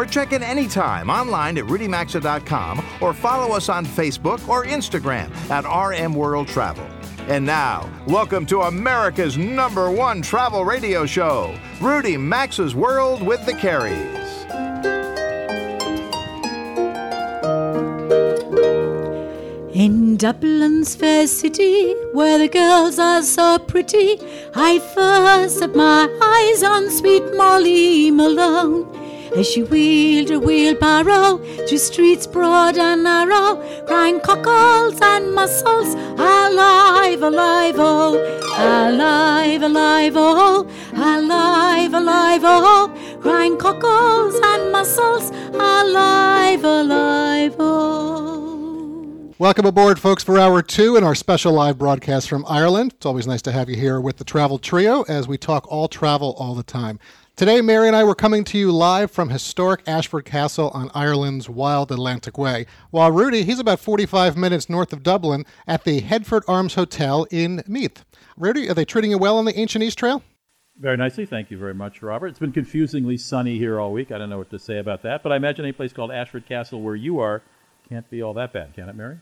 Or check in anytime online at rudymaxa.com or follow us on Facebook or Instagram at RM World Travel. And now, welcome to America's number one travel radio show, Rudy Maxa's World with the Careys. In Dublin's fair city, where the girls are so pretty, I first set my eyes on sweet Molly Malone. As she wheeled her wheelbarrow through streets broad and narrow, crying cockles and mussels, alive, alive, oh, alive, alive, oh, alive, alive, oh, crying cockles and mussels, alive, alive, oh. Welcome aboard, folks, for hour two in our special live broadcast from Ireland. It's always nice to have you here with the Travel Trio as we talk all travel all the time. Today, Mary and I were coming to you live from historic Ashford Castle on Ireland's Wild Atlantic Way, while Rudy, he's about 45 minutes north of Dublin at the Headfort Arms Hotel in Meath. Rudy, are they treating you well on the Ancient East Trail? Very nicely. Thank you very much, Robert. It's been confusingly sunny here all week. I don't know what to say about that, but I imagine a place called Ashford Castle where you are can't be all that bad, can it, Mary?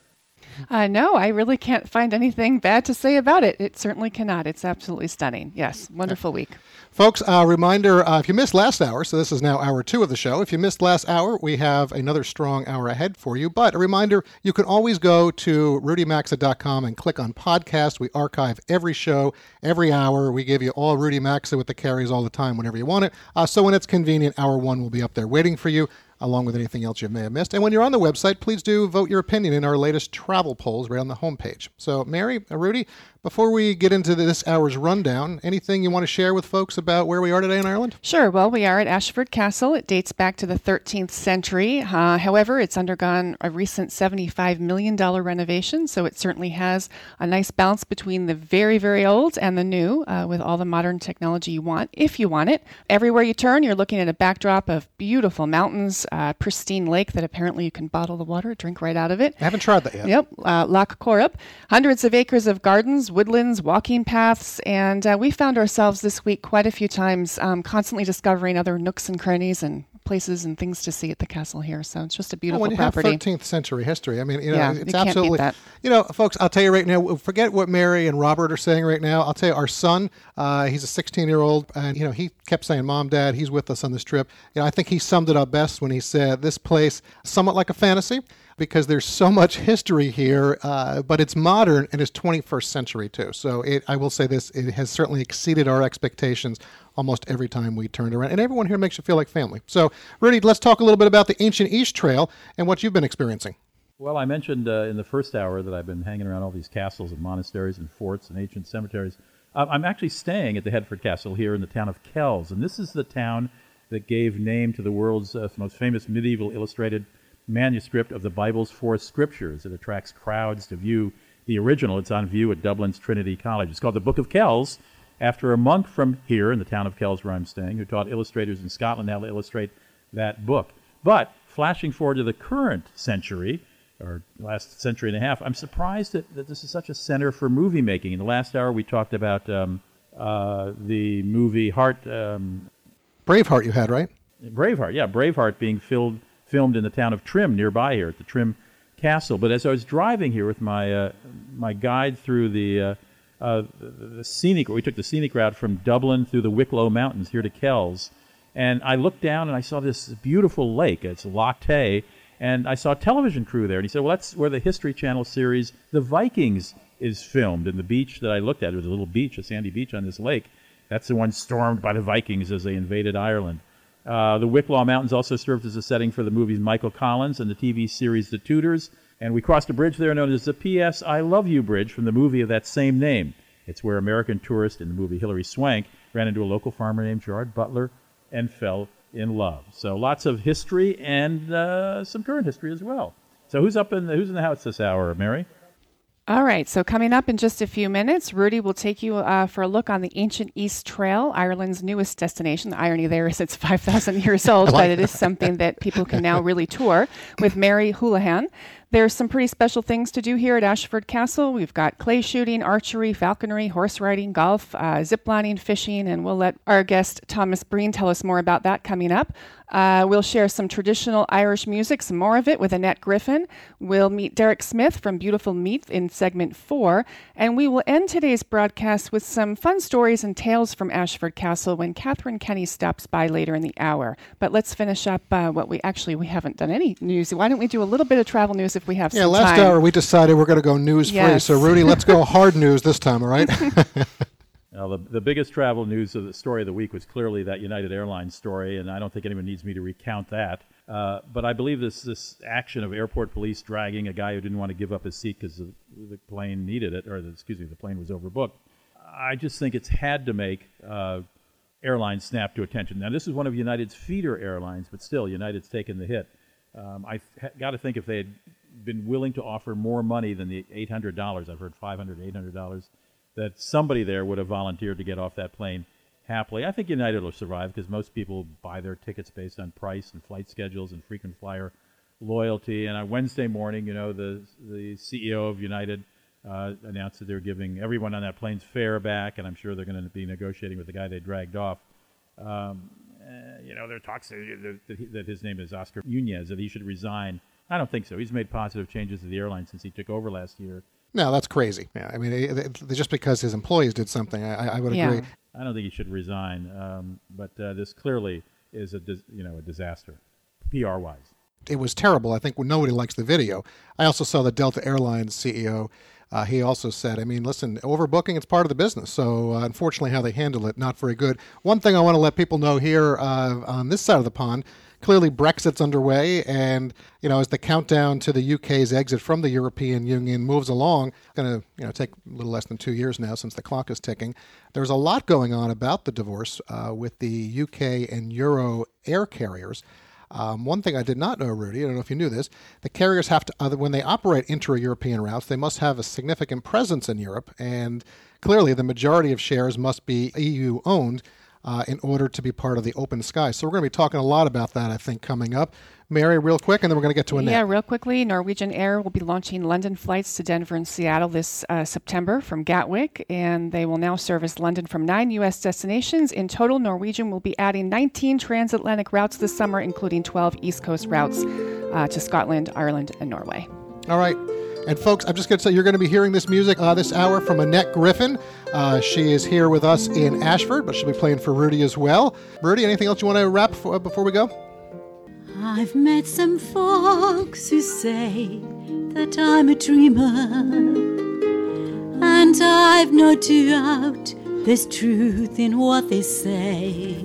Uh, no, I really can't find anything bad to say about it. It certainly cannot. It's absolutely stunning. Yes, wonderful week. Folks, a uh, reminder uh, if you missed last hour, so this is now hour two of the show. If you missed last hour, we have another strong hour ahead for you. But a reminder you can always go to rudymaxa.com and click on podcast. We archive every show, every hour. We give you all Rudy Maxa with the Careys all the time whenever you want it. Uh, so when it's convenient, hour one will be up there waiting for you along with anything else you may have missed. And when you're on the website, please do vote your opinion in our latest travel polls right on the homepage. So, Mary, uh, Rudy, before we get into this hour's rundown, anything you want to share with folks about where we are today in Ireland? Sure. Well, we are at Ashford Castle. It dates back to the 13th century. Uh, however, it's undergone a recent $75 million renovation, so it certainly has a nice balance between the very, very old and the new uh, with all the modern technology you want, if you want it. Everywhere you turn, you're looking at a backdrop of beautiful mountains, uh, pristine lake that apparently you can bottle the water, drink right out of it. I haven't tried that yet. Yep. Uh, Lough Corrib. Hundreds of acres of gardens woodlands, walking paths, and uh, we found ourselves this week quite a few times um, constantly discovering other nooks and crannies and places and things to see at the castle here. So it's just a beautiful well, when you property. Have 13th century history. I mean, you know, yeah, it's you absolutely. You know, folks, I'll tell you right now. Forget what Mary and Robert are saying right now. I'll tell you, our son, uh, he's a 16 year old, and you know, he kept saying, "Mom, Dad, he's with us on this trip." You know, I think he summed it up best when he said, "This place, somewhat like a fantasy." Because there's so much history here, uh, but it's modern and it's 21st century too. So it, I will say this: it has certainly exceeded our expectations almost every time we turned around, and everyone here makes you feel like family. So, Rudy, let's talk a little bit about the Ancient East Trail and what you've been experiencing. Well, I mentioned uh, in the first hour that I've been hanging around all these castles and monasteries and forts and ancient cemeteries. I'm actually staying at the Headfort Castle here in the town of Kells, and this is the town that gave name to the world's uh, most famous medieval illustrated manuscript of the Bible's four scriptures. It attracts crowds to view the original. It's on view at Dublin's Trinity College. It's called the Book of Kells, after a monk from here in the town of Kells, where I'm staying, who taught illustrators in Scotland how to illustrate that book. But flashing forward to the current century, or last century and a half, I'm surprised that, that this is such a center for movie making. In the last hour, we talked about um, uh, the movie Heart. Um, Braveheart, you had, right? Braveheart, yeah. Braveheart being filled filmed in the town of Trim nearby here at the Trim Castle. But as I was driving here with my uh, my guide through the, uh, uh, the, scenic, we took the scenic route from Dublin through the Wicklow Mountains here to Kells, and I looked down and I saw this beautiful lake. It's Tay, and I saw a television crew there. And he said, "Well, that's where the History Channel series The Vikings is filmed." And the beach that I looked at was a little beach, a sandy beach on this lake. That's the one stormed by the Vikings as they invaded Ireland. Uh, the Wicklow Mountains also served as a setting for the movies Michael Collins and the TV series The Tudors. And we crossed a bridge there known as the P.S. I Love You Bridge from the movie of that same name. It's where American tourist in the movie Hilary Swank ran into a local farmer named Gerard Butler and fell in love. So lots of history and uh, some current history as well. So who's up in the, who's in the house this hour, Mary? All right, so coming up in just a few minutes, Rudy will take you uh, for a look on the Ancient East Trail, Ireland's newest destination. The irony there is it's 5,000 years old, but it is something that people can now really tour with Mary Houlihan. There's some pretty special things to do here at Ashford Castle. We've got clay shooting, archery, falconry, horse riding, golf, uh, ziplining, fishing, and we'll let our guest Thomas Breen tell us more about that coming up. Uh, we'll share some traditional Irish music, some more of it with Annette Griffin. We'll meet Derek Smith from Beautiful Meath in segment four. And we will end today's broadcast with some fun stories and tales from Ashford Castle when Catherine Kenny stops by later in the hour. But let's finish up uh, what we actually, we haven't done any news. Why don't we do a little bit of travel news if we have yeah, some last time? hour we decided we're going to go news free. Yes. So, Rudy, let's go hard news this time, all right? Well, the, the biggest travel news of the story of the week was clearly that United Airlines story, and I don't think anyone needs me to recount that. Uh, but I believe this this action of airport police dragging a guy who didn't want to give up his seat because the, the plane needed it, or the, excuse me, the plane was overbooked. I just think it's had to make uh, airlines snap to attention. Now, this is one of United's feeder airlines, but still, United's taken the hit. Um, I got to think if they had been willing to offer more money than the $800, I've heard $500, $800, that somebody there would have volunteered to get off that plane happily. I think United will survive because most people buy their tickets based on price and flight schedules and frequent flyer loyalty. And on Wednesday morning, you know, the the CEO of United uh, announced that they're giving everyone on that plane's fare back, and I'm sure they're going to be negotiating with the guy they dragged off. Um, uh, you know, there are talks that, that, his name is Oscar Munoz, that he should resign. I don't think so. He's made positive changes to the airline since he took over last year. no, that's crazy. Yeah, I mean, it, it- just because his employees did something, I, I would Yeah. agree. I don't think he should resign. Um, but uh, this clearly is a dis- you know a disaster, PR wise. it was terrible. I think nobody likes the video. I also saw the Delta Airlines CEO. Uh, he also said, I mean, listen, overbooking, it's part of the business. So, uh, unfortunately, how they handle it, not very good. One thing I want to let people know here uh, on this side of the pond clearly Brexit's underway. And, you know, as the countdown to the UK's exit from the European Union moves along, going to, you know, take a little less than two years now since the clock is ticking. There's a lot going on about the divorce uh, with the UK and Euro air carriers. Um, one thing I did not know, Rudy, I don't know if you knew this, the carriers have to, uh, when they operate intra-European routes, they must have a significant presence in Europe, and clearly the majority of shares must be EU owned uh, in order to be part of the open sky. So we're going to be talking a lot about that, I think, coming up. Mary, real quick, and then we're going to get to Annette. Yeah, real quickly, Norwegian Air will be launching London flights to Denver and Seattle this uh, September from Gatwick, and they will now service London from nine U.S. destinations. In total, Norwegian will be adding 19 transatlantic routes this summer, including 12 East Coast routes uh, to Scotland, Ireland, and Norway. All right. And folks, I'm just going to say you're going to be hearing this music uh, this hour from Annette Griffin. Uh, she is here with us in Ashford, but she'll be playing for Rudy as well. Rudy, anything else you want to wrap for, before we go? I've met some folks who say that I'm a dreamer, and I've no doubt there's truth in what they say.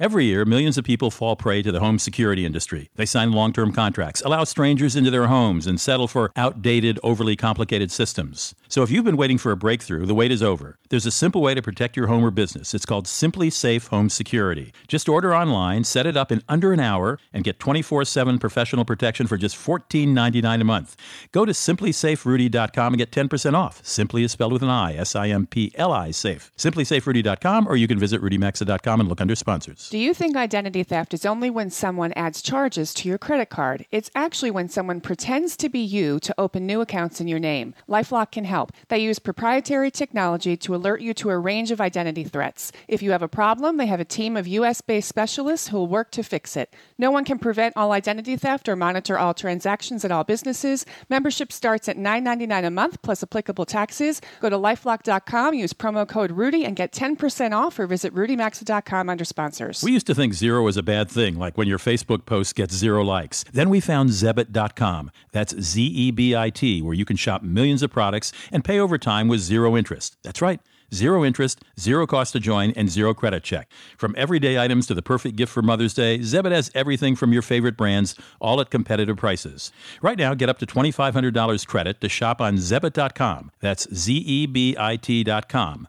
Every year, millions of people fall prey to the home security industry. They sign long term contracts, allow strangers into their homes, and settle for outdated, overly complicated systems. So if you've been waiting for a breakthrough, the wait is over. There's a simple way to protect your home or business. It's called SimpliSafe Home Security. Just order online, set it up in under an hour, and get 24 7 professional protection for just $14.99 a month. Go to simplisaferudy.com and get 10% off. Simply is spelled with an I, S I M P L I, safe. Simplisaferudy.com, or you can visit rudymaxa.com and look under sponsors. Do you think identity theft is only when someone adds charges to your credit card? It's actually when someone pretends to be you to open new accounts in your name. Lifelock can help. They use proprietary technology to alert you to a range of identity threats. If you have a problem, they have a team of US based specialists who will work to fix it. No one can prevent all identity theft or monitor all transactions at all businesses. Membership starts at $9.99 a month plus applicable taxes. Go to lifelock.com, use promo code Rudy, and get 10% off or visit rudymaxa.com under sponsors. We used to think zero was a bad thing, like when your Facebook post gets zero likes. Then we found Zebit.com. That's Z E B I T, where you can shop millions of products and pay over time with zero interest. That's right. Zero interest, zero cost to join, and zero credit check. From everyday items to the perfect gift for Mother's Day, Zebit has everything from your favorite brands, all at competitive prices. Right now, get up to $2,500 credit to shop on Zebit.com. That's Z E B I T.com.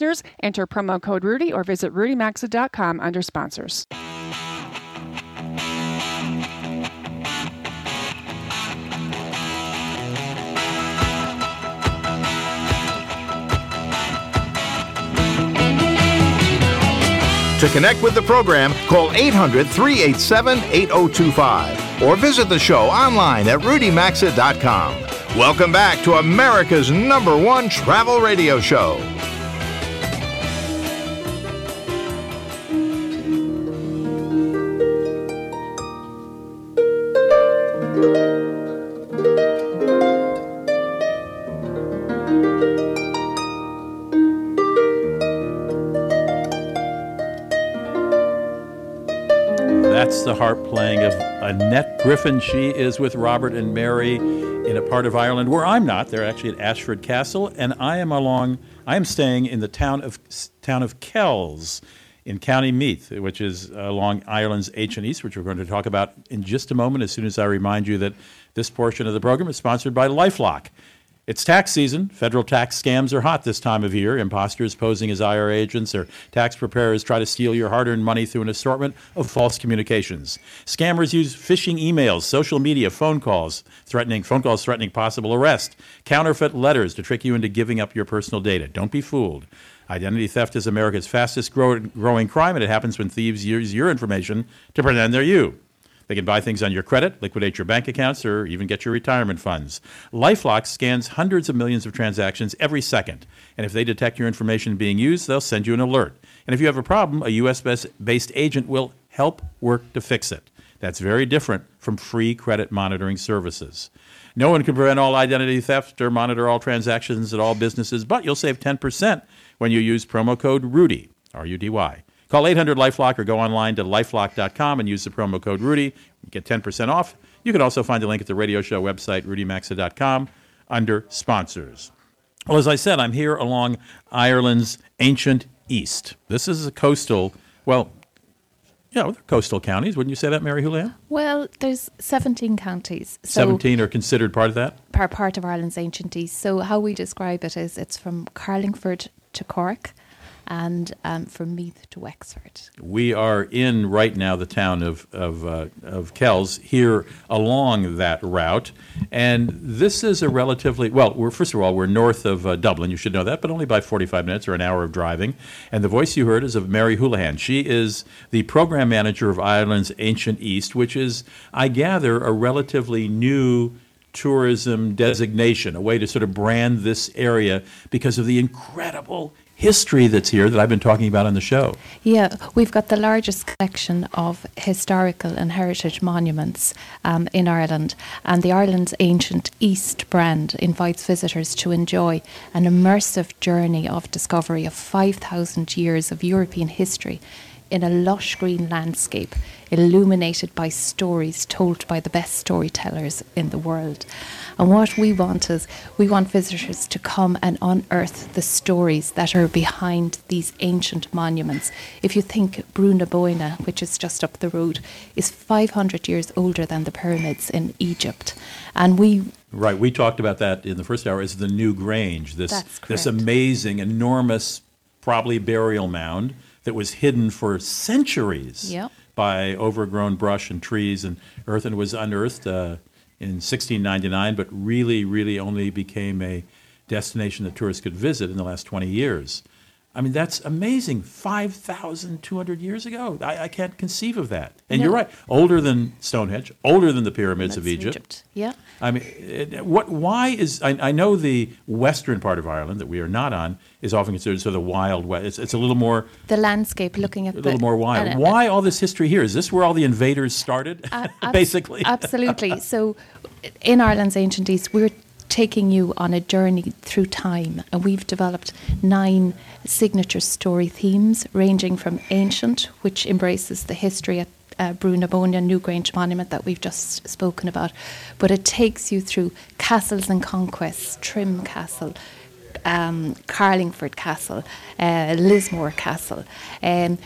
listeners, enter promo code Rudy, or visit rudymaxa.com under sponsors. To connect with the program, call 800 387 8025 or visit the show online at rudymaxa.com. Welcome back to America's number one travel radio show. Harp playing of Annette Griffin. She is with Robert and Mary in a part of Ireland where I'm not. They're actually at Ashford Castle, and I am along. I am staying in the town of town of Kells in County Meath, which is along Ireland's ancient east, which we're going to talk about in just a moment. As soon as I remind you that this portion of the program is sponsored by LifeLock. It's tax season. Federal tax scams are hot this time of year. Imposters posing as IRS agents or tax preparers try to steal your hard earned money through an assortment of false communications. Scammers use phishing emails, social media, phone calls, threatening phone calls threatening possible arrest, counterfeit letters to trick you into giving up your personal data. Don't be fooled. Identity theft is America's fastest grow- growing crime, and it happens when thieves use your information to pretend they're you. They can buy things on your credit, liquidate your bank accounts, or even get your retirement funds. Lifelock scans hundreds of millions of transactions every second. And if they detect your information being used, they'll send you an alert. And if you have a problem, a U.S. based agent will help work to fix it. That's very different from free credit monitoring services. No one can prevent all identity theft or monitor all transactions at all businesses, but you'll save 10% when you use promo code RUDY, R U D Y. Call 800 Lifelock or go online to lifelock.com and use the promo code Rudy. You get 10% off. You can also find the link at the radio show website, rudymaxa.com, under sponsors. Well, as I said, I'm here along Ireland's ancient east. This is a coastal, well, yeah, they're coastal counties. Wouldn't you say that, Mary Houlihan? Well, there's 17 counties. So 17 are considered part of that? Are part of Ireland's ancient east. So how we describe it is it's from Carlingford to Cork and um, from Meath to Wexford. We are in right now the town of of, uh, of Kells here along that route, and this is a relatively well. We're first of all we're north of uh, Dublin. You should know that, but only by 45 minutes or an hour of driving. And the voice you heard is of Mary Houlihan. She is the program manager of Ireland's Ancient East, which is, I gather, a relatively new tourism designation, a way to sort of brand this area because of the incredible history that's here that I've been talking about on the show. Yeah, we've got the largest collection of historical and heritage monuments um, in Ireland, and the Ireland's Ancient East brand invites visitors to enjoy an immersive journey of discovery of 5,000 years of European history in a lush green landscape illuminated by stories told by the best storytellers in the world. And what we want is we want visitors to come and unearth the stories that are behind these ancient monuments. If you think Brú na Bóinne, which is just up the road, is 500 years older than the pyramids in Egypt. And we Right, we talked about that in the first hour Is the Newgrange, this this amazing, enormous, probably burial mound that was hidden for centuries Yep. by overgrown brush and trees and earth, and was unearthed uh, in 1699, but really, really only became a destination that tourists could visit in the last 20 years. I mean, that's amazing. 5,200 years ago. I, I can't conceive of that. And you're right. Older than Stonehenge, older than the pyramids of That's Egypt. Yeah. I mean, it, what? Why is I, I know the western part of Ireland that we are not on is often considered sort of the wild west. It's, it's a little more The landscape, looking at a the little more wild. uh, Why all this history here? Is this where all the invaders started? Ab- Basically, Absolutely. So, in Ireland's ancient East, we're taking you on a journey through time, and we've developed nine signature story themes, ranging from ancient, which embraces the history at uh, Brú na Bóinne Newgrange Monument that we've just spoken about, but it takes you through castles and conquests, Trim Castle, um, Carlingford Castle, uh, Lismore Castle, um,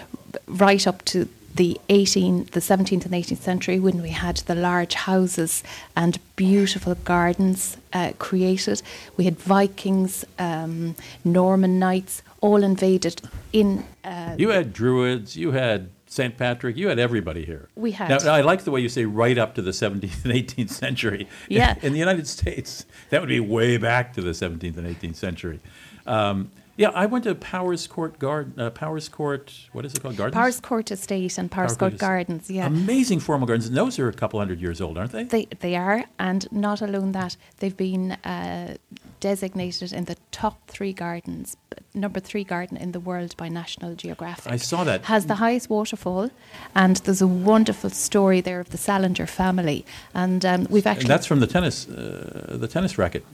right up to the 18, the 17th and 18th century when we had the large houses and beautiful gardens uh, created. We had Vikings, um, Norman knights, all invaded in. Uh, you had Druids, you had St. Patrick, you had everybody here. We had. Now, I like the way you say right up to the 17th and 18th century. Yeah. In the United States, that would be way back to the 17th and 18th century. Um, yeah, I went to Powerscourt Garden. Uh, Powerscourt, what is it called? Gardens. Powers Court Estate and Powers Power Court Court Gardens, yeah. Amazing formal gardens. And those are a couple hundred years old, aren't they? They they are, and not alone that they've been uh, designated in the top three gardens, number three garden in the world by National Geographic. I saw that. Has the highest waterfall, and there's a wonderful story there of the Slazenger family, and um, we've actually And that's from the tennis, uh, the tennis racket.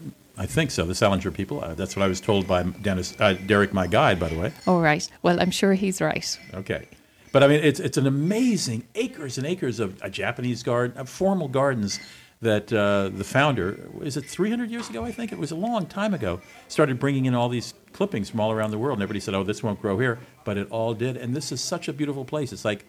I think so. The Slazenger people. Uh, that's what I was told by Dennis, uh, Derek, my guide, by the way. all right. Well, I'm sure he's right. Okay. But I mean, it's, it's an amazing acres and acres of a Japanese garden, of formal gardens that uh, the founder, is it 300 years ago, I think? It was a long time ago, started bringing in all these clippings from all around the world. And everybody said, oh, this won't grow here. But it all did. And this is such a beautiful place. It's like,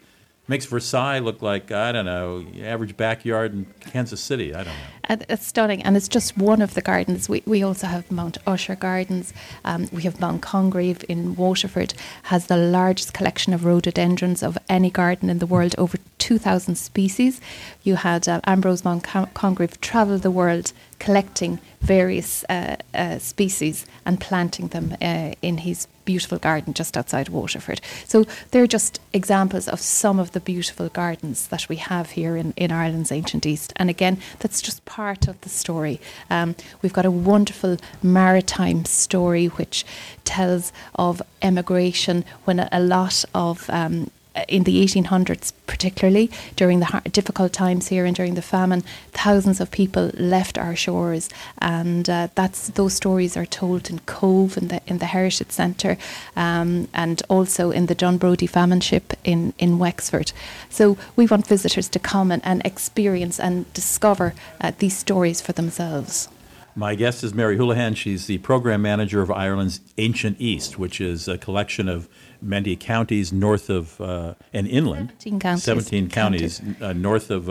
makes Versailles look like, I don't know, average backyard in Kansas City. I don't know. And it's stunning, and it's just one of the gardens. We, we also have Mount Usher Gardens. Um, we have Mount Congreve in Waterford, has the largest collection of rhododendrons of any garden in the world, over 2,000 species. You had uh, Ambrose Mount Con- Congreve travel the world collecting various uh, uh, species and planting them uh, in his beautiful garden just outside Waterford. So they're just examples of some of the beautiful gardens that we have here in, in Ireland's ancient East. And again, that's just part of the story. Um, we've got a wonderful maritime story which tells of emigration when a, a lot of um, in the 1800s, particularly during the difficult times here and during the famine, thousands of people left our shores, and uh, that's those stories are told in Cobh in the in the Heritage Centre, um, and also in the Dunbrody famine ship in in Wexford. So we want visitors to come and, and experience and discover uh, these stories for themselves. My guest is Mary Houlihan. She's the program manager of Ireland's Ancient East, which is a collection of many counties north of uh, and inland. 17 counties. 17 counties uh, north of.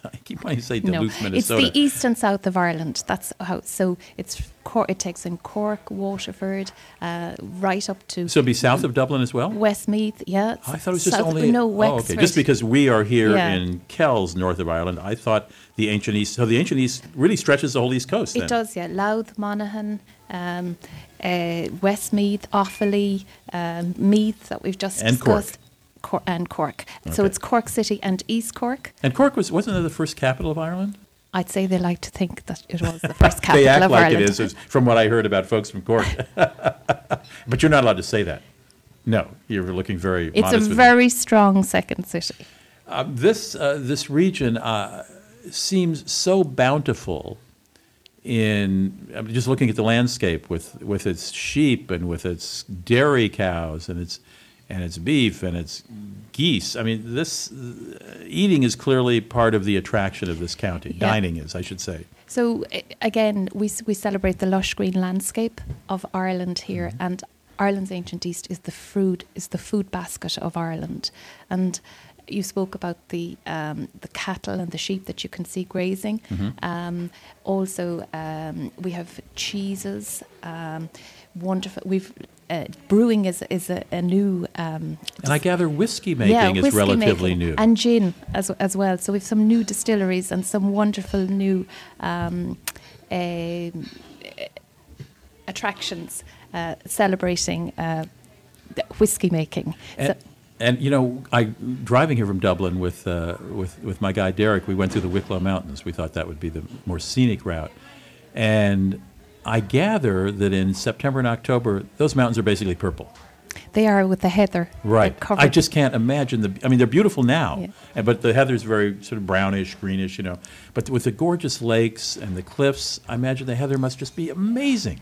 I keep wanting to say No, Duluth, it's the east and south of Ireland. That's how. So it's it takes in Cork, Waterford, uh, right up to so it'd be south of Dublin as well. Westmeath. Yeah, I thought it was just south- only. no oh, okay. Just because we are here Yeah. in Kells, north of Ireland, I thought the ancient east. So the ancient east really stretches the whole east coast. It does, yeah. Louth, Monaghan, um, uh, Westmeath, Offaly, um, Meath that we've just And Cork. discussed. Cor- and Cork. So it's Cork City and East Cork. And Cork was wasn't it the first capital of Ireland? I'd say they like to think that it was the first capital of Ireland. they act of like Ireland. it is, from what I heard about folks from Cork. but you're not allowed to say that. No, you're looking very. It's a very strong second city. Uh, this uh, this region uh, seems so bountiful in I'm just looking at the landscape with with its sheep and with its dairy cows and its and its beef and its geese. I mean, this eating is clearly part of the attraction of this county. Yeah. Dining is, I should say. So again, we we celebrate the lush green landscape of Ireland here, Mm-hmm. and Ireland's ancient East is the food is the food basket of Ireland, and. You spoke about the um, the cattle and the sheep that you can see grazing. Mm-hmm. Um, also, um, we have cheeses. Um, wonderful. We've uh, brewing is is a, a new um, And I gather whiskey making is whiskey relatively making new. and gin as as well. So we've some new distilleries and some wonderful new um, um, attractions uh, celebrating uh, whiskey making. And, So- and you know, I driving here from Dublin with uh, with with my guy Derek, we went through the Wicklow Mountains. We thought that would be the more scenic route, and I gather that in September and October, those mountains are basically purple. they are with the heather. Right. I just can't imagine the. I mean, they're beautiful now, Yeah. but the heather's very sort of brownish, greenish, you know. But with the gorgeous lakes and the cliffs, I imagine the heather must just be amazing.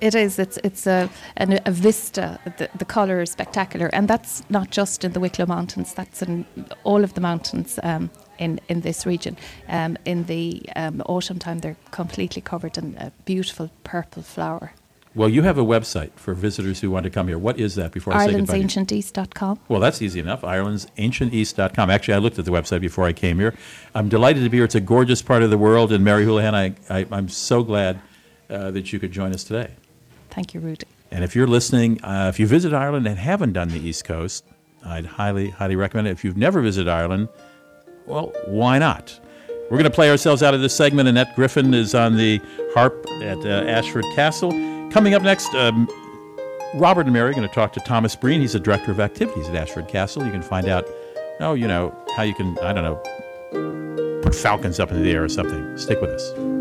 It is. It's it's a an, a vista. The, the color is spectacular, and that's not just in the Wicklow Mountains. That's in all of the mountains um, in in this region. Um, in the um, autumn time, they're completely covered in a beautiful purple flower. Well, you have a website for visitors who want to come here. What is that? Before I say goodbye. Ireland'sAncientEast.com. Well, that's easy enough. Ireland'sAncientEast.com. Actually, I looked at the website before I came here. I'm delighted to be here. It's a gorgeous part of the world. And Mary Houlihan, I, I, I'm so glad uh, that you could join us today. Thank you, Rudy. And if you're listening, uh, if you visit Ireland and haven't done the East Coast, I'd highly, highly recommend it. If you've never visited Ireland, well, why not? We're going to play ourselves out of this segment. Annette Griffin is on the harp at uh, Ashford Castle. Coming up next, um, Robert and Mary are going to talk to Thomas Breen. He's the director of activities at Ashford Castle. You can find out, oh, you know, how you can, I don't know, put falcons up in the air or something. Stick with us.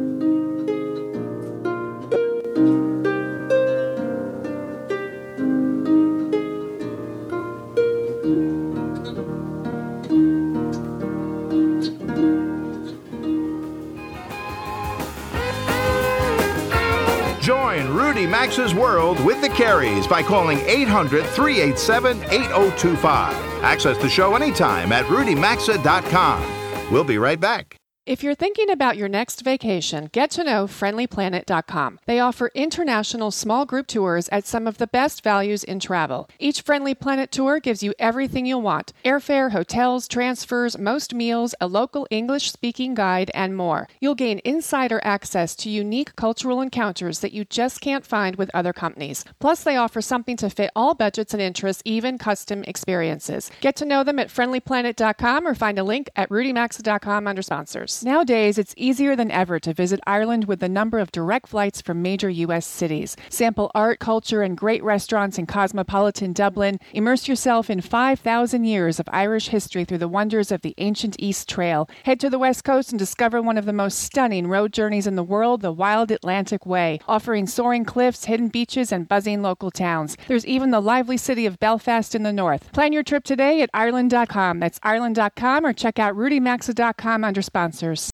Rudy World with the Careys by calling 800 387 8025. Access the show anytime at rudymaxa.com. We'll be right back. If you're thinking about your next vacation, get to know friendlyplanet.com. They offer international small group tours at some of the best values in travel. Each Friendly Planet tour gives you everything you'll want airfare, hotels, transfers, most meals, a local English speaking guide, and more. You'll gain insider access to unique cultural encounters that you just can't find with other companies. Plus, they offer something to fit all budgets and interests, even custom experiences. Get to know them at friendlyplanet.com or find a link at rudymaxa.com under sponsors. Nowadays, it's easier than ever to visit Ireland with the number of direct flights from major U.S. cities. Sample art, culture, and great restaurants in cosmopolitan Dublin. Immerse yourself in 5,000 years of Irish history through the wonders of the ancient East Trail. Head to the West Coast and discover one of the most stunning road journeys in the world, the Wild Atlantic Way, offering soaring cliffs, hidden beaches, and buzzing local towns. There's even the lively city of Belfast in the north. Plan your trip today at Ireland.com. That's Ireland.com or check out RudyMaxa.com under sponsors. Our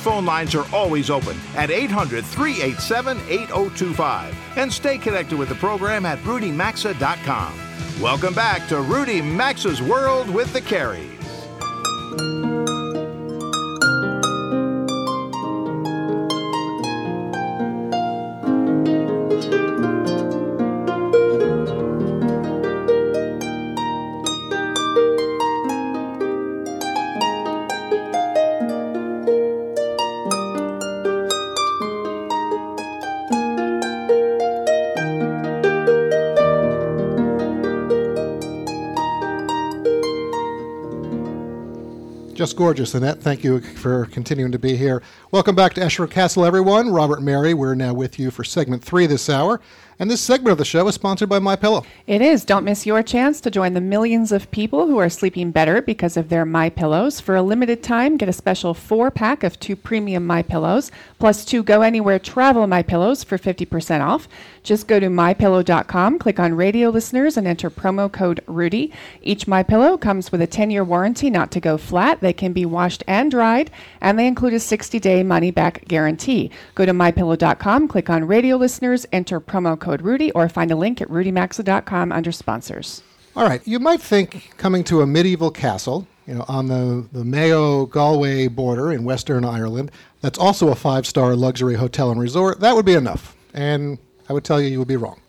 phone lines are always open at 800 387 8025. And stay connected with the program at rudymaxa.com. Welcome back to Rudy Maxa's World with the Careys. Just gorgeous, Annette. Thank you for continuing to be here. Welcome back to Ashford Castle, everyone. Robert Mary, we're now with you for segment three this hour. And this segment of the show is sponsored by My Pillow. It is. Don't miss your chance to join the millions of people who are sleeping better because of their My Pillows. For a limited time, get a special four-pack of two premium My Pillows plus two Go Anywhere Travel My Pillows for 50% off. Just go to mypillow.com, click on radio listeners, and enter promo code Rudy. Each My Pillow comes with a 10-year warranty not to go flat. They can be washed and dried, and they include a 60-day money-back guarantee. Go to mypillow.com, click on radio listeners, enter promo code Rudy, or find a link at rudymaxa.com under sponsors. All right, you might think coming to a medieval castle, you know, on the, the Mayo Galway border in Western Ireland, that's also a five star luxury hotel and resort, that would be enough. And I would tell you, you would be wrong.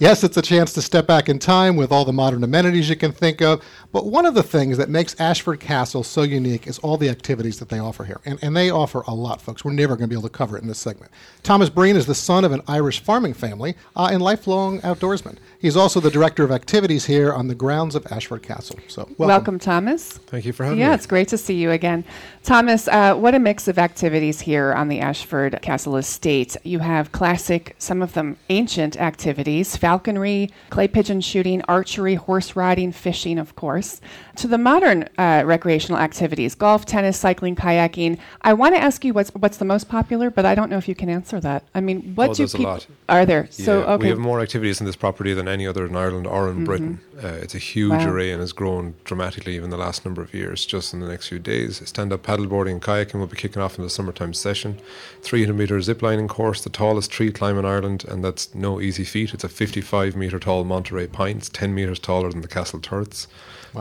Yes, it's a chance to step back in time with all the modern amenities you can think of. But one of the things that makes Ashford Castle so unique is all the activities that they offer here. And, and they offer a lot, folks. We're never going to be able to cover it in this segment. Thomas Breen is the son of an Irish farming family uh, and lifelong outdoorsman. He's also the director of activities here on the grounds of Ashford Castle. So, welcome. Welcome, Thomas. Thank you for having Yeah, me. Yeah, it's great to see you again. Thomas, uh, what a mix of activities here on the Ashford Castle Estate. You have classic, some of them ancient activities falconry, clay pigeon shooting, archery, horse riding, fishing, of course, to the modern uh, recreational activities golf, tennis, cycling, kayaking. I want to ask you what's, what's the most popular, but I don't know if you can answer that. I mean, what Oh, do people. Are there? So, okay. Mm-hmm. we have more activities in this property than any other in Ireland or in Britain. Uh, it's a huge Wow. array and has grown dramatically even the last number of years. Just in the next few days, stand-up paddleboarding and kayaking will be kicking off in the summertime session. 300 meter zip lining course, the tallest tree climb in Ireland, and that's no easy feat. It's a 55 meter tall Monterey pines, 10 meters taller than the castle turrets.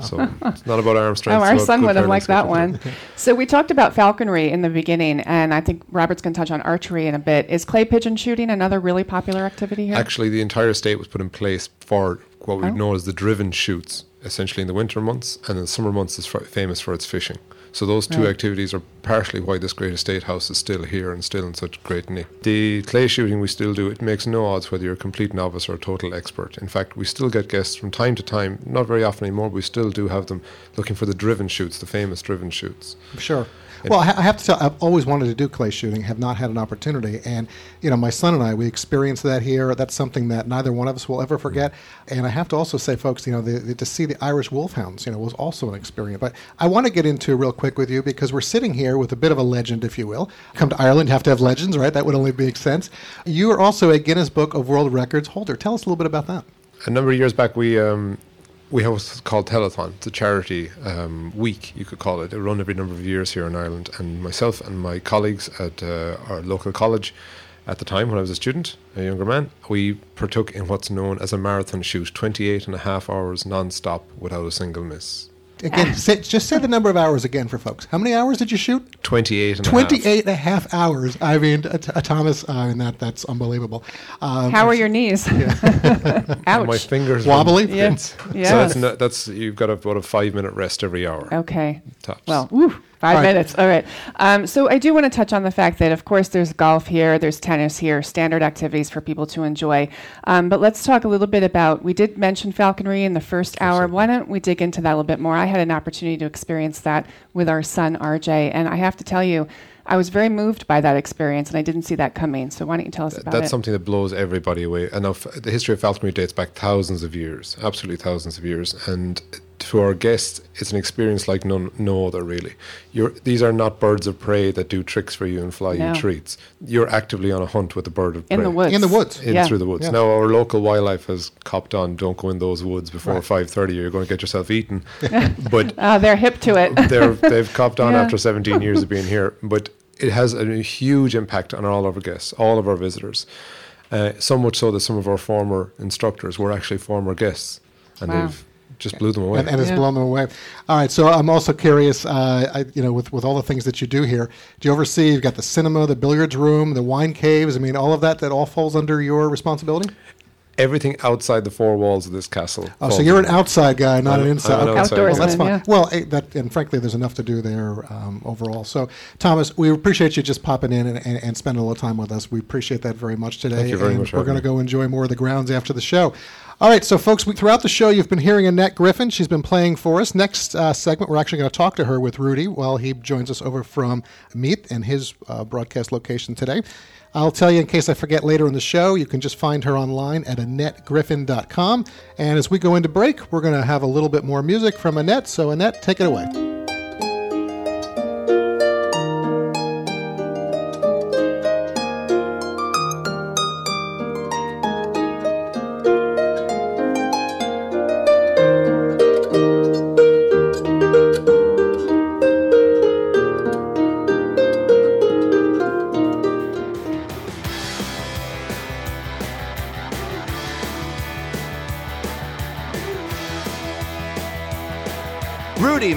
So it's not about arm oh, strength. Oh, our son would have liked that one. so we talked about falconry in the beginning, and I think Robert's going to touch on archery in a bit. Is clay pigeon shooting another really popular activity here? Actually, the entire estate was put in place for what we Oh. know as the driven shoots, essentially in the winter months, and in the summer months is f- famous for its fishing. So those two Right. activities are partially why this great estate house is still here and still in such great nick. The clay shooting we still do. It makes no odds whether you're a complete novice or a total expert. In fact, we still get guests from time to time, not very often anymore. But we still do have them looking for the driven shoots, the famous driven shoots. Sure. Well, I have to tell, I've always wanted to do clay shooting, have not had an opportunity. And, you know, my son and I, we experienced that here. That's something that neither one of us will ever forget. And I have to also say, folks, you know, the, the, to see the Irish wolfhounds, you know, was also an experience. But I want to get into real quick with you because we're sitting here with a bit of a legend, if you will. Come to Ireland, have to have legends, right? That would only make sense. You are also a Guinness Book of World Records holder. Tell us a little bit about that. a number of years back, we um, we have what's called Telethon. It's a charity um, week, you could call it. It run every number of years here in Ireland. And myself and my colleagues at uh, our local college at the time, when I was a student, a younger man, we partook in what's known as a marathon shoot 28 and a half hours non stop without a single miss. Again, say, just say the number of hours again for folks. How many hours did you shoot? 28 and a half. 28 and a half hours. I mean, uh, t- uh, Thomas, I mean, that, that's unbelievable. Um, How are your knees? And my fingers Wobbly? were- Yeah. So that's, no, that's you've got about a five minute rest every hour. Okay. Tops. Well, woo, five All right. minutes. All right. Um, so I do want to touch on the fact that, of course, there's golf here, there's tennis here, standard activities for people to enjoy. Um, but let's talk a little bit about. We did mention falconry in the first hour. Why don't we dig into that a little bit more? I had an opportunity to experience that with our son RJ, and I have to tell you. I was very moved by that experience, and I didn't see that coming. So why don't you tell us about That's it? That's something that blows everybody away. And now the history of falconry dates back thousands of years, absolutely thousands of years. And to our guests, it's an experience like none, no other, really. You're, these are not birds of prey that do tricks for you and fly No. you treats. You're actively on a hunt with a bird of prey. in the woods. In the woods. In yeah. through the woods. Yeah. Now our local wildlife has copped on. Don't go in those woods before Right. five thirty. You're going to get yourself eaten. but Uh, they're hip to it. they're, they've copped on Yeah. after 17 years of being here. But it has a huge impact on all of our guests, all of our visitors. Uh, so much so that some of our former instructors were actually former guests, and Wow. they've just blew them away. and, and it's Yeah. blown them away. All right, so I'm also curious. Uh, I, you know, with with all the things that you do here, do you oversee? You've got the cinema, the billiards room, the wine caves. I mean, all of that that all falls under your responsibility. Everything outside the four walls of this castle. Oh, so you're an outside guy, not I'm- an I'm inside. an Okay. outside Well, that's fine. yeah. Well, that and frankly, there's enough to do there um, overall. So, Thomas, we appreciate you just popping in and, and, and spending a little time with us. We appreciate that very much today. Thank you very and much We're going to go enjoy more of the grounds after the show. All right, so folks, we, throughout the show, you've been hearing Annette Griffin. She's been playing for us. Next uh, segment, we're actually going to talk to her with Rudy while he joins us over from Meath and his uh, broadcast location today. I'll tell you in case I forget later in the show, you can just find her online at AnnetteGriffin.com. And as we go into break, we're going to have a little bit more music from Annette. So, Annette, take it away.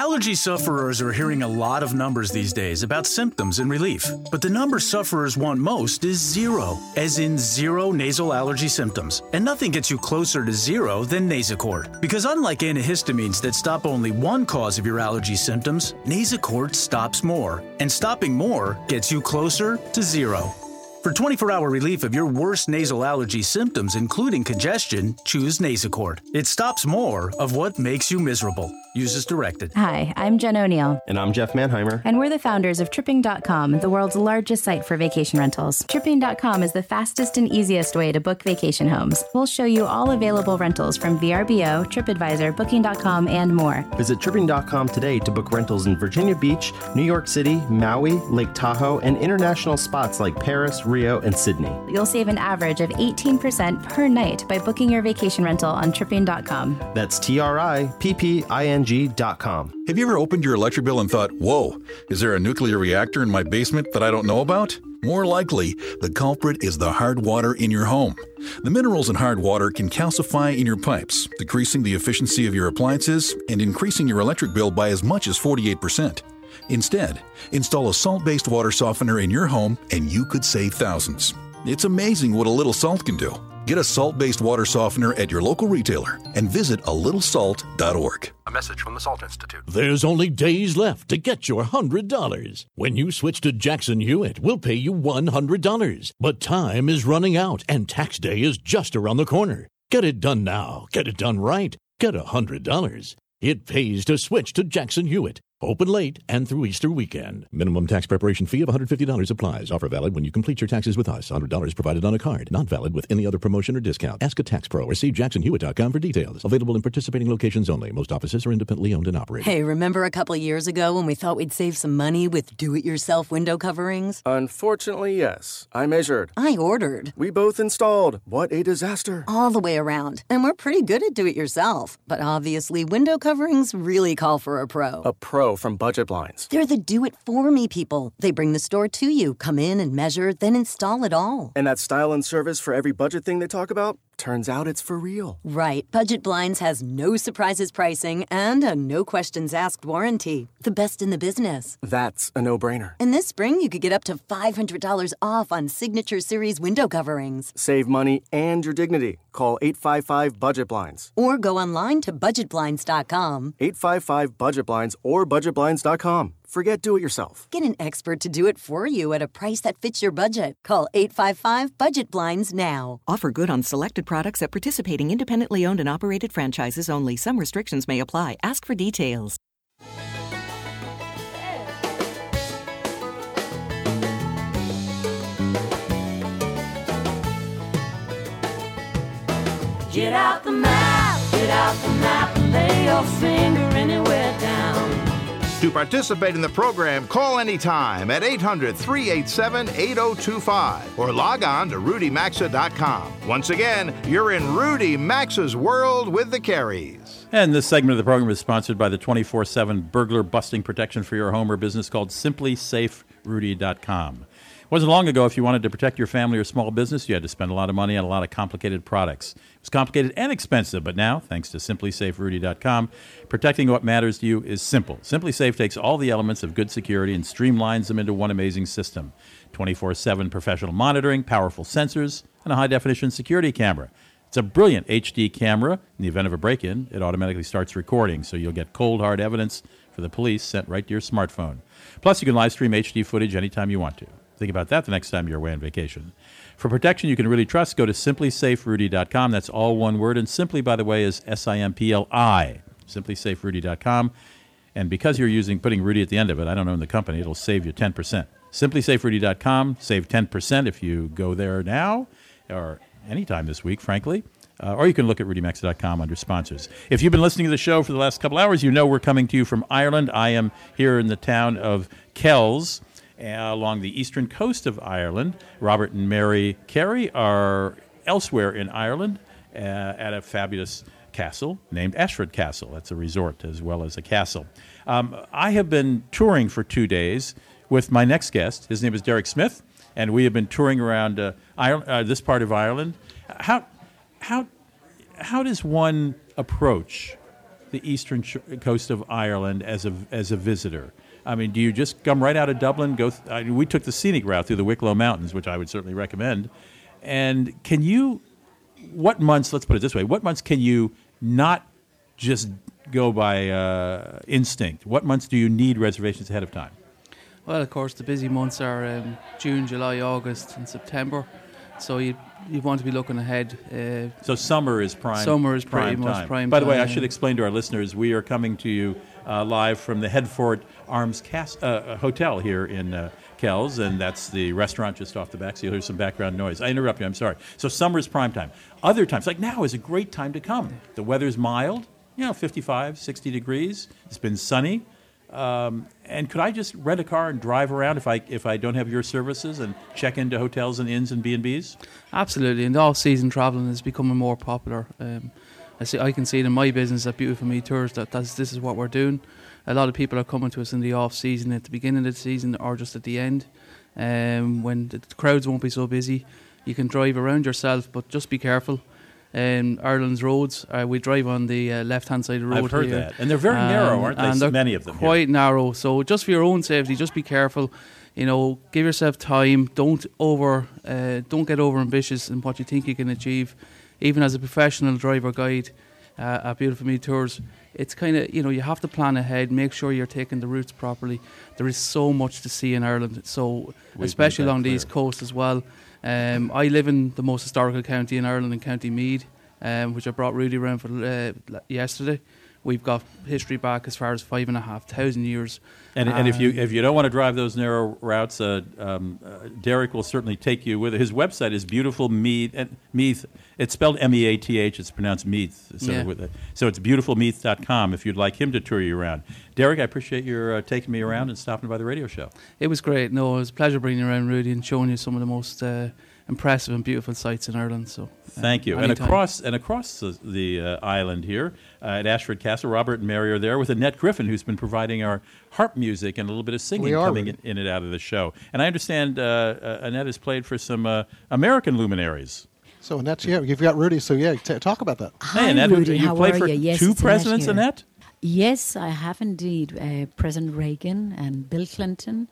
Allergy sufferers are hearing a lot of numbers these days about symptoms and relief, but the number sufferers want most is zero, as in zero nasal allergy symptoms. And nothing gets you closer to zero than Nasacort. Because unlike antihistamines that stop only one cause of your allergy symptoms, Nasacort stops more, and stopping more gets you closer to zero. For 24 hour relief of your worst nasal allergy symptoms, including congestion, choose Nasacort. It stops more of what makes you miserable. Use as directed. Hi, I'm Jen O'Neill. And I'm Jeff Mannheimer. And we're the founders of Tripping.com, the world's largest site for vacation rentals. Tripping.com is the fastest and easiest way to book vacation homes. We'll show you all available rentals from VRBO, TripAdvisor, Booking.com, and more. Visit Tripping.com today to book rentals in Virginia Beach, New York City, Maui, Lake Tahoe, and international spots like Paris, Rio, and Sydney. You'll save an average of 18% per night by booking your vacation rental on Tripping.com. That's T R I P P I N G.com. Have you ever opened your electric bill and thought, whoa, is there a nuclear reactor in my basement that I don't know about? More likely, the culprit is the hard water in your home. The minerals in hard water can calcify in your pipes, decreasing the efficiency of your appliances and increasing your electric bill by as much as 48%. Instead, install a salt based water softener in your home and you could save thousands. It's amazing what a little salt can do. Get a salt based water softener at your local retailer and visit a littlesalt.org. A message from the Salt Institute. There's only days left to get your $100. When you switch to Jackson Hewitt, we'll pay you $100. But time is running out and tax day is just around the corner. Get it done now. Get it done right. Get $100. It pays to switch to Jackson Hewitt. Open late and through Easter weekend. Minimum tax preparation fee of $150 applies. Offer valid when you complete your taxes with us. $100 provided on a card. Not valid with any other promotion or discount. Ask a tax pro or see jacksonhewitt.com for details. Available in participating locations only. Most offices are independently owned and operated. Hey, remember a couple years ago when we thought we'd save some money with do-it-yourself window coverings? Unfortunately, yes. I measured. I ordered. We both installed. What a disaster. All the way around. And we're pretty good at do-it-yourself. But obviously, window coverings really call for a pro. A pro from Budget Blinds. They're the do it for me people. They bring the store to you, come in and measure, then install it all. And that style and service for every budget thing they talk about? Turns out it's for real. Right. Budget Blinds has no surprises pricing and a no questions asked warranty. The best in the business. That's a no brainer. And this spring, you could get up to $500 off on Signature Series window coverings. Save money and your dignity. Call 855 Budget Blinds. Or go online to budgetblinds.com. 855 Budget Blinds or budgetblinds.com. Forget do it yourself. Get an expert to do it for you at a price that fits your budget. Call 855 Budget Blinds now. Offer good on selected products at participating independently owned and operated franchises only. Some restrictions may apply. Ask for details. Get out the map, get out the map, and lay your finger anywhere down. To participate in the program, call anytime at 800 387 8025 or log on to rudymaxa.com. Once again, you're in Rudy Maxa's world with the Careys. And this segment of the program is sponsored by the 24 7 burglar busting protection for your home or business called SimpliSafeRudy.com. Wasn't long ago, if you wanted to protect your family or small business, you had to spend a lot of money on a lot of complicated products. It was complicated and expensive, but now, thanks to SimpliSafeRudy.com, protecting what matters to you is simple. SimplySafe takes all the elements of good security and streamlines them into one amazing system 24 7 professional monitoring, powerful sensors, and a high definition security camera. It's a brilliant HD camera. In the event of a break in, it automatically starts recording, so you'll get cold, hard evidence for the police sent right to your smartphone. Plus, you can live stream HD footage anytime you want to. Think about that the next time you're away on vacation. For protection you can really trust, go to simplisaferudy.com. That's all one word. And simply, by the way, is S I M P L I. Simplisaferudy.com. And because you're using putting Rudy at the end of it, I don't own the company, it'll save you 10%. Simplisaferudy.com. Save 10% if you go there now or anytime this week, frankly. Uh, or you can look at rudymaxa.com under sponsors. If you've been listening to the show for the last couple hours, you know we're coming to you from Ireland. I am here in the town of Kells along the eastern coast of Ireland. Robert and Mary Carey are elsewhere in Ireland uh, at a fabulous castle named Ashford Castle. That's a resort as well as a castle. Um, I have been touring for two days with my next guest. His name is Derek Smith, and we have been touring around uh, Ireland, uh, this part of Ireland. How, how, how does one approach the eastern coast of Ireland as a as a visitor? I mean, do you just come right out of Dublin? Go. Th- I mean, we took the scenic route through the Wicklow Mountains, which I would certainly recommend. And can you? What months? Let's put it this way: What months can you not just go by uh, instinct? What months do you need reservations ahead of time? Well, of course, the busy months are um, June, July, August, and September. So you you want to be looking ahead. Uh, So summer is prime. Summer is pretty prime much time. prime By the way, I should explain to our listeners we are coming to you uh, live from the Headfort Arms Cast uh, Hotel here in uh, Kells, and that's the restaurant just off the back. So you'll hear some background noise. I interrupt you. I'm sorry. So summer is prime time. Other times, like now, is a great time to come. The weather's mild. You know, 55, 60 degrees. It's been sunny. Um, and could I just rent a car and drive around if I if I don't have your services and check into hotels and inns and B and B's? Absolutely, and off-season travelling is becoming more popular. Um, I see, I can see it in my business at Beautiful Meath Tours that this is what we're doing. A lot of people are coming to us in the off-season, at the beginning of the season, or just at the end, um, when the crowds won't be so busy. You can drive around yourself, but just be careful. Um, Ireland's roads, uh, we drive on the uh, left-hand side of the road. I've heard here. that. And they're very narrow, aren't they? And they're Many of them here. Quite narrow. So just for your own safety, just be careful. You know, give yourself time. Don't over, uh, don't get over ambitious in what you think you can achieve. Even as a professional driver guide uh, at Beautiful Meath Tours, it's kind of you know you have to plan ahead. Make sure you're taking the routes properly. There is so much to see in Ireland. So made especially along the clear. east coast as well. Um, I live in the most historical county in Ireland, in County Meath, um, which I brought Rudy around for uh, yesterday. We've got history back as far as five and a half thousand years. And, and if you Um, if you don't want to drive those narrow routes, uh, um, uh, Derek will certainly take you with it. His website is beautiful Meath. Meath. It's spelled M E A T H. It's pronounced Meath. So, Yeah. with it. so it's beautifulmeath.com if you'd like him to tour you around. Derek, I appreciate your uh, taking me around and stopping by the radio show. It was great. No, it was a pleasure bringing you around, Rudy, and showing you some of the most uh, impressive and beautiful sights in Ireland. So, uh, Thank you. And across and across the, the uh, island here uh, at Ashford Castle, Robert and Mary are there with Annette Griffin, who's been providing our harp music and a little bit of singing coming in, in and out of the show. And I understand uh, uh, Annette has played for some uh, American luminaries. So Annette, yeah, you've got Rudy. So yeah, t- talk about that. Hey, Annette, Rudy, you how played are for you? Yes, two it's Annette presidents. Annette? Yes, I have indeed. Uh, President Reagan and Bill Clinton,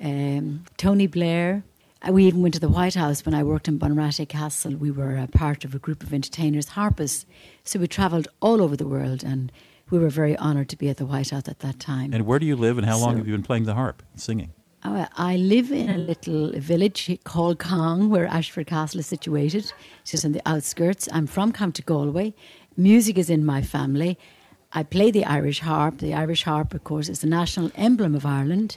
um, Tony Blair. Uh, we even went to the White House when I worked in Bunratty Castle. We were a part of a group of entertainers, harpists. So we travelled all over the world and we were very honoured to be at the White House at that time. And where do you live, and how long So- have you been playing the harp and singing? Uh, I live in a little village called Cong, where Ashford Castle is situated, it's just on the outskirts. I'm from County Galway. Music is in my family. I play the Irish harp. The Irish harp, of course, is the national emblem of Ireland.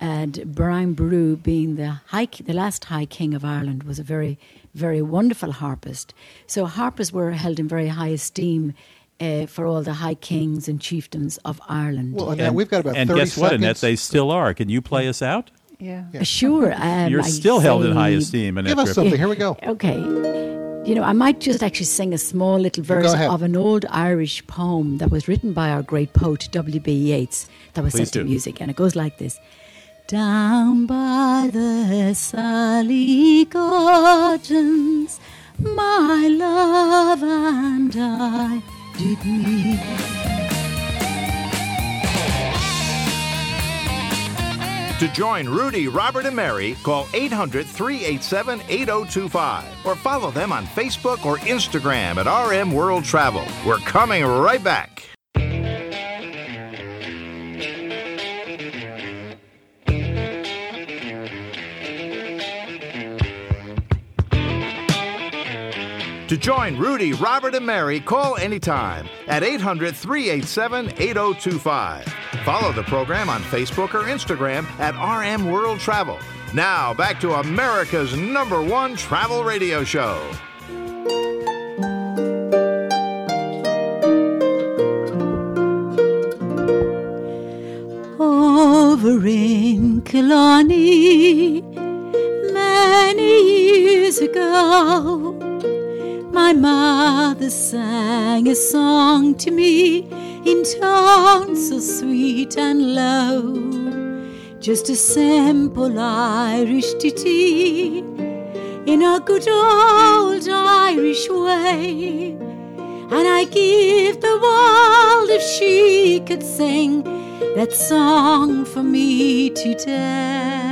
And Brian Boru, being the high, the last High King of Ireland, was a very, very wonderful harpist. So harpers were held in very high esteem uh, for all the high kings and chieftains of Ireland. Well, Annette, we've got about And 30 guess what, Annette? seconds. They still are. Can you play us out? Yeah. Uh, Sure. Um, You're I still held in high esteem, Annette Give us Griffin. something. Here we go. Okay. You know, I might just actually sing a small little verse of an old Irish poem that was written by our great poet W.B. Yeats that was Please set to music, and it goes like this. Down by the Sally Gardens, my love and I did meet. To join Rudy, Robert, and Mary, call 800 387 8025 or follow them on Facebook or Instagram at RM World Travel. We're coming right back. To join Rudy, Robert, and Mary, call anytime at 800 387 8025. Follow the program on Facebook or Instagram at RM World Travel. Now, back to America's number one travel radio show. over in Killarney many years ago. My mother sang a song to me in tones so sweet and low. Just a simple Irish ditty in a good old Irish way. And I give the world if she could sing that song for me today.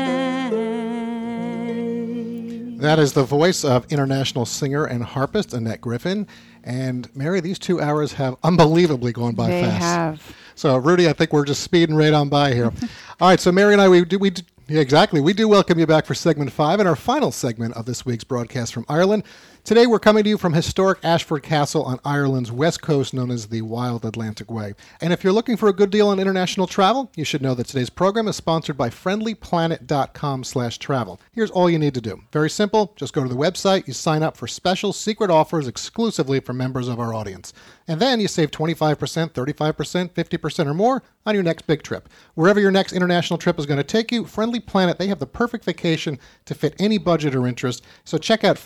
That is the voice of international singer and harpist Annette Griffin. And Mary, these two hours have unbelievably gone by They fast. have. So, Rudy, I think we're just speeding right on by here. All right, so Mary and I, we do, we do, yeah, exactly. We do welcome you back for segment five and our final segment of this week's broadcast from Ireland. Today, we're coming to you from historic Ashford Castle on Ireland's west coast, known as the Wild Atlantic Way. And if you're looking for a good deal on international travel, you should know that today's program is sponsored by friendlyplanet.com/travel. Here's all you need to do. Very simple. Just go to the website, you sign up for special secret offers exclusively for members of our audience. And then you save 25%, 35%, 50% or more on your next big trip. Wherever your next international trip is going to take you, Friendly Planet, they have the perfect vacation to fit any budget or interest. So check out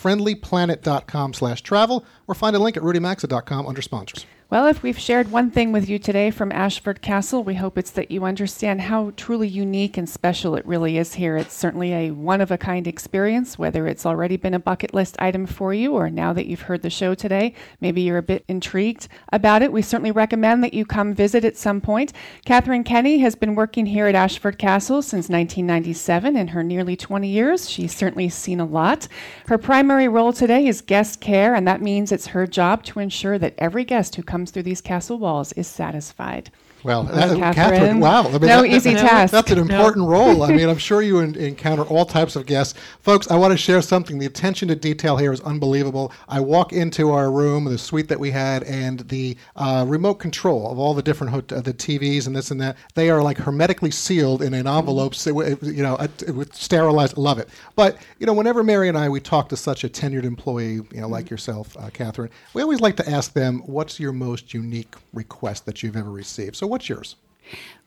friendlyplanet.com slash travel or find a link at rudymaxa.com under sponsors. Well, if we've shared one thing with you today from Ashford Castle, we hope it's that you understand how truly unique and special it really is here. It's certainly a one of a kind experience, whether it's already been a bucket list item for you or now that you've heard the show today, maybe you're a bit intrigued about it. We certainly recommend that you come visit at some point. Catherine Kenny has been working here at Ashford Castle since 1997. In her nearly 20 years, she's certainly seen a lot. Her primary role today is guest care, and that means it's her job to ensure that every guest who comes through these castle walls is satisfied. Well, Well, that- Catherine, wow. I mean, no that- easy that- task. That's an No. important role. I mean, I'm sure you en- encounter all types of guests. Folks, I want to share something. The attention to detail here is unbelievable. I walk into our room, the suite that we had, and the uh, remote control of all the different hot- uh, the TVs and this and that, they are like hermetically sealed in an envelope, uh, you know, with sterilized. Love it. But, you know, whenever Mary and I, we talk to such a tenured employee, you know, like yourself, uh, Catherine, we always like to ask them, what's your most unique request that you've ever received? So what's yours?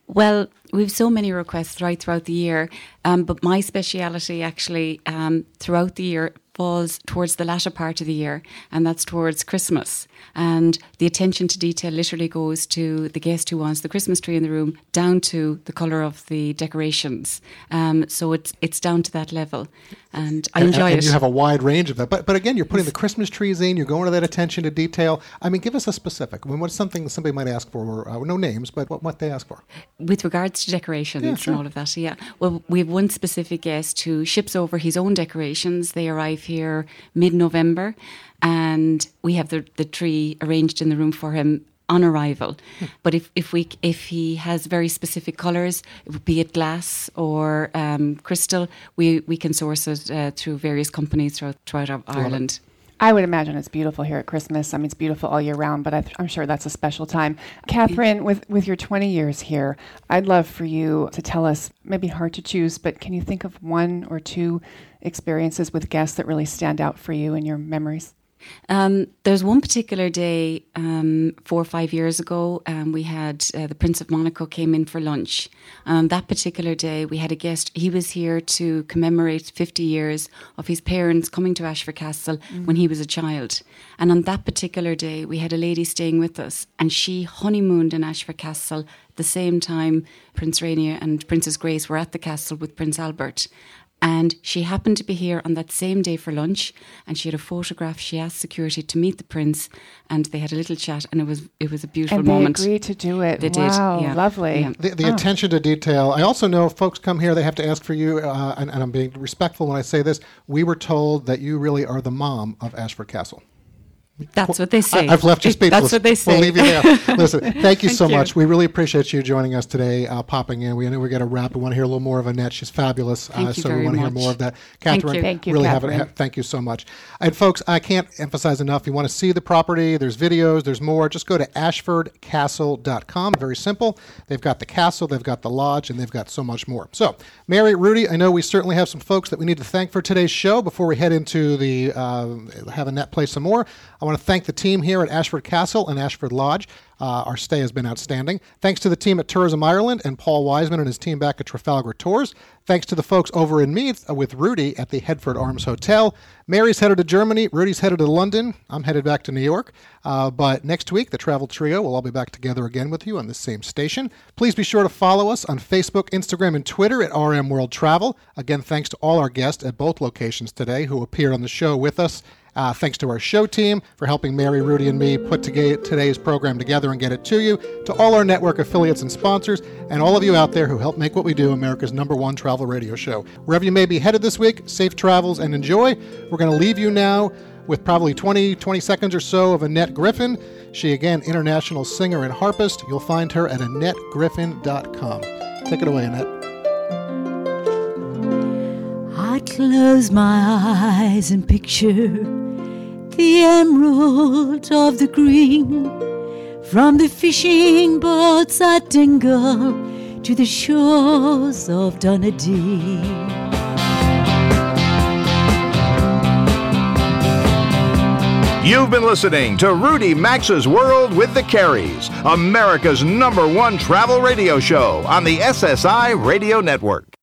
Well, we've so many requests right throughout the year, um, but my speciality actually um, throughout the year falls towards the latter part of the year, and that's towards Christmas. And the attention to detail literally goes to the guest who wants the Christmas tree in the room, down to the colour of the decorations. Um, so it's it's down to that level, and I And- enjoy and, it. you have a wide range of that. But but again, you're putting the Christmas trees in. You're going to that attention to detail. I mean, give us a specific. I mean, what's something somebody might ask for? Or, uh, no names, but what what they ask for. With regards to decorations Yeah, sure. and all of that, yeah. Well, we have one specific guest who ships over his own decorations. They arrive here mid November, and we have the, the tree arranged in the room for him on arrival. But if, if we if he has very specific colours, be it glass or um, crystal, we, we can source it uh, through various companies throughout, throughout Ireland. I would imagine it's beautiful here at Christmas. I mean, it's beautiful all year round, but I th- I'm sure that's a special time. Catherine, with, with your 20 years here, I'd love for you to tell us, maybe hard to choose, but can you think of one or two experiences with guests that really stand out for you in your memories? Um, there's one particular day um, four or five years ago. Um, we had uh, the Prince of Monaco came in for lunch. Um, that particular day, we had a guest. He was here to commemorate 50 years of his parents coming to Ashford Castle Mm. when he was a child. And on that particular day, we had a lady staying with us, and she honeymooned in Ashford Castle the same time Prince Rainier and Princess Grace were at the castle with Prince Albert. And she happened to be here on that same day for lunch, and she had a photograph. She asked security to meet the prince, and they had a little chat, and it was it was a beautiful moment. And they moment. agreed to do it. They Wow, did. Yeah. lovely. Yeah. The, the Oh. attention to detail. I also know if folks come here, they have to ask for you, uh, and, and I'm being respectful when I say this. We were told that you really are the mom of Ashford Castle. That's what they say. I, have left you speechless. That's what they say. We'll leave you there. Listen, thank you Thank so you. much. We really appreciate you joining us today, uh, popping in. We know we got to wrap. We want to hear a little more of Annette. She's fabulous. Thank uh, so we want to hear more of that. Thank Catherine, you. Thank you, really have Catherine. it. Thank you so much. And folks, I can't emphasize enough. If You want to see the property? There's videos. There's more. Just go to ashfordcastle.com. Very simple. They've got the castle. They've got the lodge, and they've got so much more. So, Mary, Rudy, I know we certainly have some folks that we need to thank for today's show. Before we head into the uh, have Annette play some more, I want to thank the team here at Ashford Castle and Ashford Lodge. Uh, our stay has been outstanding. Thanks to the team at Tourism Ireland and Paul Wiseman and his team back at Trafalgar Tours. Thanks to the folks over in Meath with Rudy at the Headfort Arms Hotel. Mary's headed to Germany. Rudy's headed to London. I'm headed back to New York. Uh, but next week, the Travel Trio will all be back together again with you on this same station. Please be sure to follow us on Facebook, Instagram, and Twitter at RM World Travel. Again, thanks to all our guests at both locations today who appeared on the show with us. Uh, thanks to our show team for helping Mary, Rudy, and me put today's program together and get it to you. To all our network affiliates and sponsors, and all of you out there who help make what we do America's number one travel radio show. Wherever you may be headed this week, safe travels and enjoy. We're going to leave you now with probably 20, 20 seconds or so of Annette Griffin. She, again, international singer and harpist. You'll find her at AnnetteGriffin.com. Take it away, Annette. I close my eyes and picture the emerald of the green from the fishing boats at Dingle to the shores of Dunedin. You've been listening to Rudy Maxa's World with the Careys, America's number one travel radio show on the SSI Radio Network.